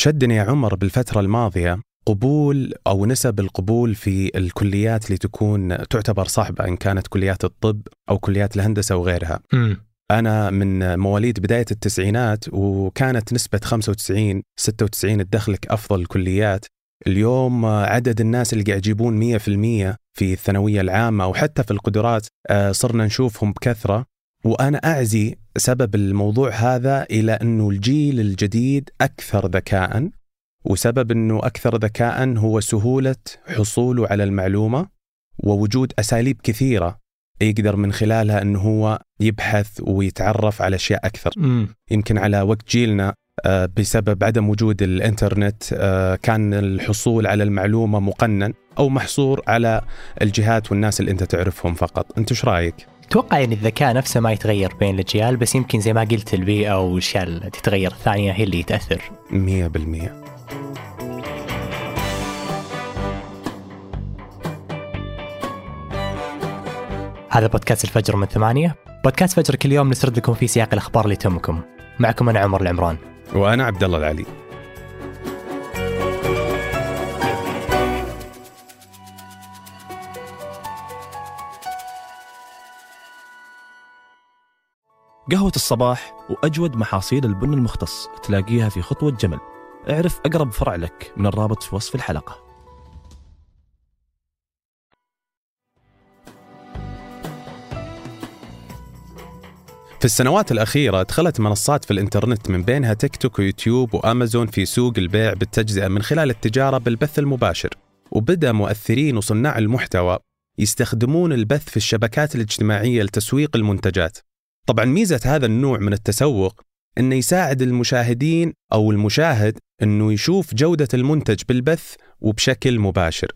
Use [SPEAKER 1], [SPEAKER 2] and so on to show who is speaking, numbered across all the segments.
[SPEAKER 1] شدني يا عمر بالفترة الماضية قبول أو نسب القبول في الكليات اللي تكون تعتبر صعبة إن كانت كليات الطب أو كليات الهندسة وغيرها.
[SPEAKER 2] م.
[SPEAKER 1] أنا من مواليد بداية التسعينات وكانت نسبة 95 96 تدخلك أفضل الكليات اليوم عدد الناس اللي قاعد يجيبون 100% في الثانوية العامة أو حتى في القدرات آه، صرنا نشوفهم بكثرة. وأنا أعزي سبب الموضوع هذا إلى أنه الجيل الجديد أكثر ذكاء وسبب أنه أكثر ذكاء هو سهولة حصوله على المعلومة ووجود أساليب كثيرة يقدر من خلالها أنه هو يبحث ويتعرف على أشياء أكثر
[SPEAKER 2] م.
[SPEAKER 1] يمكن على وقت جيلنا آه، بسبب عدم وجود الإنترنت آه، كان الحصول على المعلومة مقنن أو محصور على الجهات والناس اللي أنت تعرفهم فقط، أنت إيش رأيك؟
[SPEAKER 2] أتوقع يعني الذكاء نفسه ما يتغير بين الأجيال بس يمكن زي ما قلت البيئه والاشياء اللي تتغير الثانية هي اللي تأثر.
[SPEAKER 1] 100%
[SPEAKER 2] هذا بودكاست الفجر من ثمانية. بودكاست فجر كل يوم نسرد لكم في سياق الأخبار اللي تهمكم. معكم أنا عمر العمران.
[SPEAKER 1] وأنا عبد الله العلي.
[SPEAKER 3] قهوة الصباح وأجود محاصيل البن المختص تلاقيها في خطوة جمل. اعرف أقرب فرع لك من الرابط في وصف الحلقة.
[SPEAKER 1] في السنوات الأخيرة دخلت منصات في الإنترنت من بينها تيك توك ويوتيوب وأمازون في سوق البيع بالتجزئة من خلال التجارة بالبث المباشر. وبدأ مؤثرين وصناع المحتوى يستخدمون البث في الشبكات الاجتماعية لتسويق المنتجات. طبعا ميزة هذا النوع من التسوق إنه يساعد المشاهدين أو المشاهد إنه يشوف جودة المنتج بالبث وبشكل مباشر.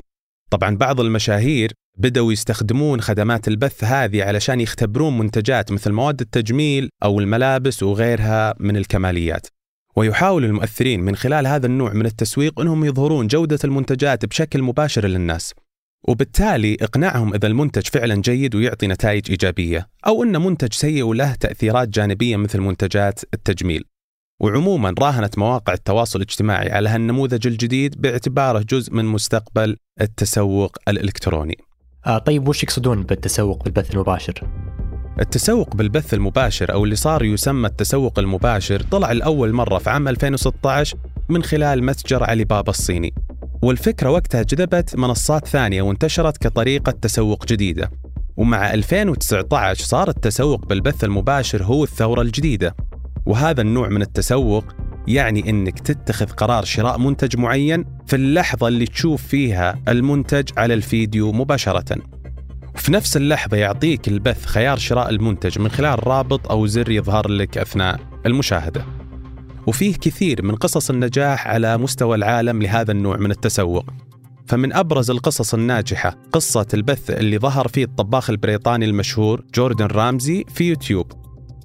[SPEAKER 1] طبعا بعض المشاهير بدأوا يستخدمون خدمات البث هذه علشان يختبرون منتجات مثل مواد التجميل أو الملابس وغيرها من الكماليات. ويحاول المؤثرين من خلال هذا النوع من التسويق إنهم يظهرون جودة المنتجات بشكل مباشر للناس. وبالتالي إقناعهم إذا المنتج فعلا جيد ويعطي نتائج إيجابية، أو انه منتج سيء وله تأثيرات جانبية مثل منتجات التجميل. وعموما راهنت مواقع التواصل الاجتماعي على هالنموذج الجديد باعتباره جزء من مستقبل التسوق الإلكتروني.
[SPEAKER 2] آه طيب وش يقصدون بالتسوق بالبث المباشر؟
[SPEAKER 1] التسوق بالبث المباشر أو اللي صار يسمى التسوق المباشر طلع لاول مرة في عام 2016 من خلال متجر علي بابا الصيني. والفكرة وقتها جذبت منصات ثانية وانتشرت كطريقة تسوق جديدة. ومع 2019 صار التسوق بالبث المباشر هو الثورة الجديدة. وهذا النوع من التسوق يعني إنك تتخذ قرار شراء منتج معين في اللحظة اللي تشوف فيها المنتج على الفيديو مباشرة. وفي نفس اللحظة يعطيك البث خيار شراء المنتج من خلال رابط أو زر يظهر لك أثناء المشاهدة. وفيه كثير من قصص النجاح على مستوى العالم لهذا النوع من التسوق. فمن أبرز القصص الناجحة قصة البث اللي ظهر فيه الطباخ البريطاني المشهور جوردن رامزي في يوتيوب.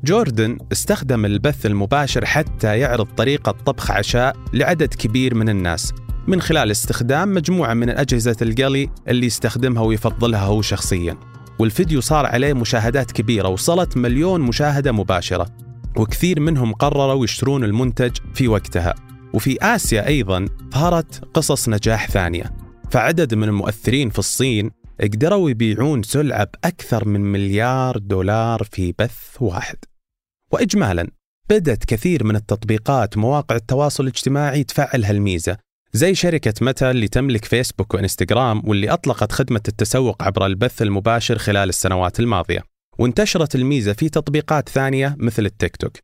[SPEAKER 1] جوردن استخدم البث المباشر حتى يعرض طريقة طبخ عشاء لعدد كبير من الناس من خلال استخدام مجموعة من أجهزة القلي اللي يستخدمها ويفضلها هو شخصيا. والفيديو صار عليه مشاهدات كبيرة وصلت مليون مشاهدة مباشرة. وكثير منهم قرروا يشترون المنتج في وقتها. وفي آسيا أيضا ظهرت قصص نجاح ثانية. فعدد من المؤثرين في الصين قدروا يبيعون سلعة بأكثر من مليار دولار في بث واحد. وإجمالا بدأت كثير من التطبيقات ومواقع التواصل الاجتماعي تفعل هالميزة زي شركة متى اللي تملك فيسبوك وإنستغرام واللي أطلقت خدمة التسوق عبر البث المباشر خلال السنوات الماضية. وانتشرت الميزة في تطبيقات ثانية مثل التيك توك.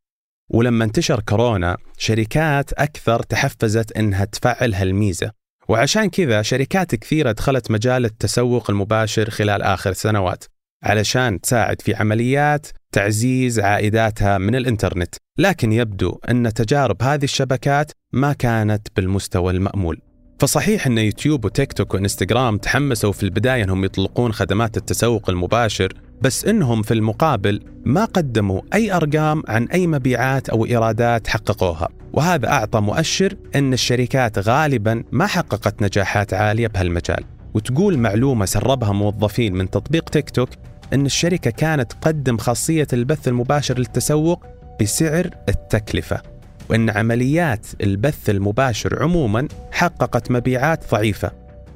[SPEAKER 1] ولما انتشر كورونا شركات أكثر تحفزت إنها تفعل هالميزة. وعشان كذا شركات كثيرة دخلت مجال التسوق المباشر خلال آخر سنوات علشان تساعد في عمليات تعزيز عائداتها من الإنترنت، لكن يبدو إن تجارب هذه الشبكات ما كانت بالمستوى المأمول. فصحيح أن يوتيوب وتيك توك وإنستغرام تحمسوا في البداية أنهم يطلقون خدمات التسوق المباشر، بس إنهم في المقابل ما قدموا أي أرقام عن أي مبيعات أو إيرادات حققوها، وهذا أعطى مؤشر أن الشركات غالبا ما حققت نجاحات عالية بهالمجال. وتقول معلومة سربها موظفين من تطبيق تيك توك أن الشركة كانت تقدم خاصية البث المباشر للتسوق بسعر التكلفة وأن عمليات البث المباشر عموما حققت مبيعات ضعيفة.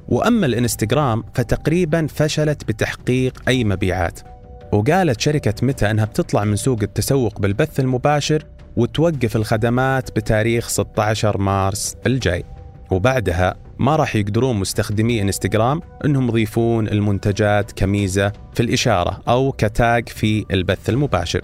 [SPEAKER 1] وأما الإنستغرام فتقريبا فشلت بتحقيق أي مبيعات. وقالت شركة متى أنها بتطلع من سوق التسوق بالبث المباشر وتوقف الخدمات بتاريخ 16 مارس الجاي. وبعدها ما راح يقدرون مستخدمي إنستغرام إنهم يضيفون المنتجات كميزة في الإشارة أو كتاج في البث المباشر.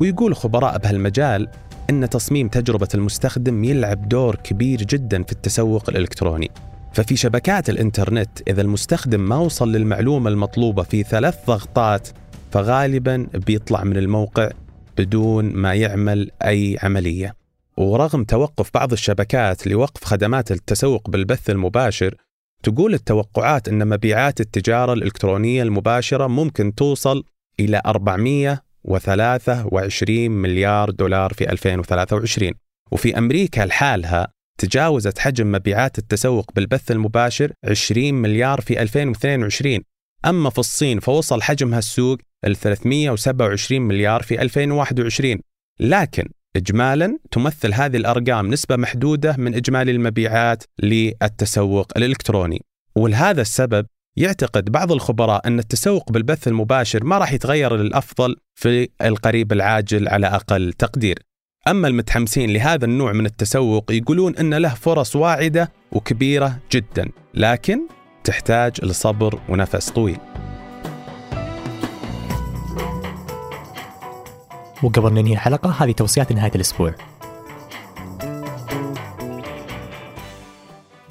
[SPEAKER 1] ويقول خبراء بهالمجال أن تصميم تجربة المستخدم يلعب دور كبير جدا في التسوق الإلكتروني. ففي شبكات الإنترنت إذا المستخدم ما وصل للمعلومة المطلوبة في ثلاث ضغطات فغالبا بيطلع من الموقع بدون ما يعمل أي عملية. ورغم توقف بعض الشبكات لوقف خدمات التسوق بالبث المباشر تقول التوقعات أن مبيعات التجارة الإلكترونية المباشرة ممكن توصل إلى 400 23 مليار دولار في 2023 وفي أمريكا لحالها تجاوزت حجم مبيعات التسوق بالبث المباشر 20 مليار في 2022 أما في الصين فوصل حجم هالسوق ل 327 مليار في 2021 لكن إجمالا تمثل هذه الأرقام نسبة محدودة من إجمالي المبيعات للتسوق الإلكتروني. ولهذا السبب يعتقد بعض الخبراء أن التسوق بالبث المباشر ما راح يتغير للأفضل في القريب العاجل على أقل تقدير. أما المتحمسين لهذا النوع من التسوق يقولون أن له فرص واعدة وكبيرة جدا، لكن تحتاج لصبر ونفس طويل.
[SPEAKER 2] وقبل ننهي الحلقة هذه توصيات نهاية الأسبوع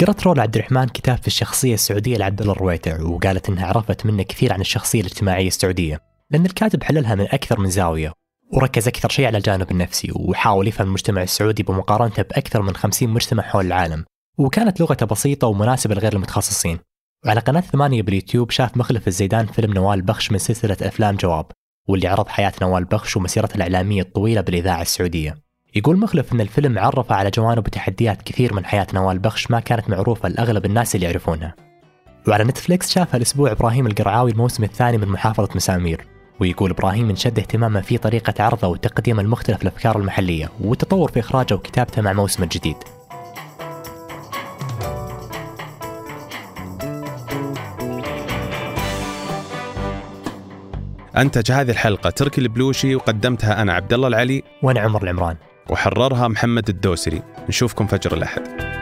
[SPEAKER 2] قرأت رولا عبد الرحمن كتاب في الشخصية السعودية لعبد الله الرويتع وقالت إنها عرفت منه كثير عن الشخصية الاجتماعية السعودية لأن الكاتب حللها من أكثر من زاوية وركز أكثر شيء على الجانب النفسي وحاول يفهم المجتمع السعودي بمقارنته بأكثر من 50 مجتمع حول العالم وكانت لغته بسيطة ومناسبة لغير المتخصصين. وعلى قناة ثمانية باليوتيوب شاف مخلف الزيدان فيلم نوال بخش من سلسلة أفلام جواب واللي عرض حياة نوال بخش ومسيرته الإعلامية الطويلة بالإذاعة السعودية. يقول مخلف أن الفيلم عرف على جوانب وتحديات كثير من حياة نوال بخش ما كانت معروفة لأغلب الناس اللي يعرفونها. وعلى نتفليكس شاف هالأسبوع إبراهيم القرعاوي الموسم الثاني من محافظة مسامير ويقول إبراهيم انشد اهتمامه في طريقة عرضه وتقديمه المختلف الأفكار المحلية والتطور في إخراجه وكتابته مع موسم الجديد
[SPEAKER 1] أنتج هذه الحلقة تركي البلوشي وقدمتها أنا عبد الله العلي.
[SPEAKER 2] وأنا عمر العمران.
[SPEAKER 1] وحررها محمد الدوسري. نشوفكم فجر الأحد.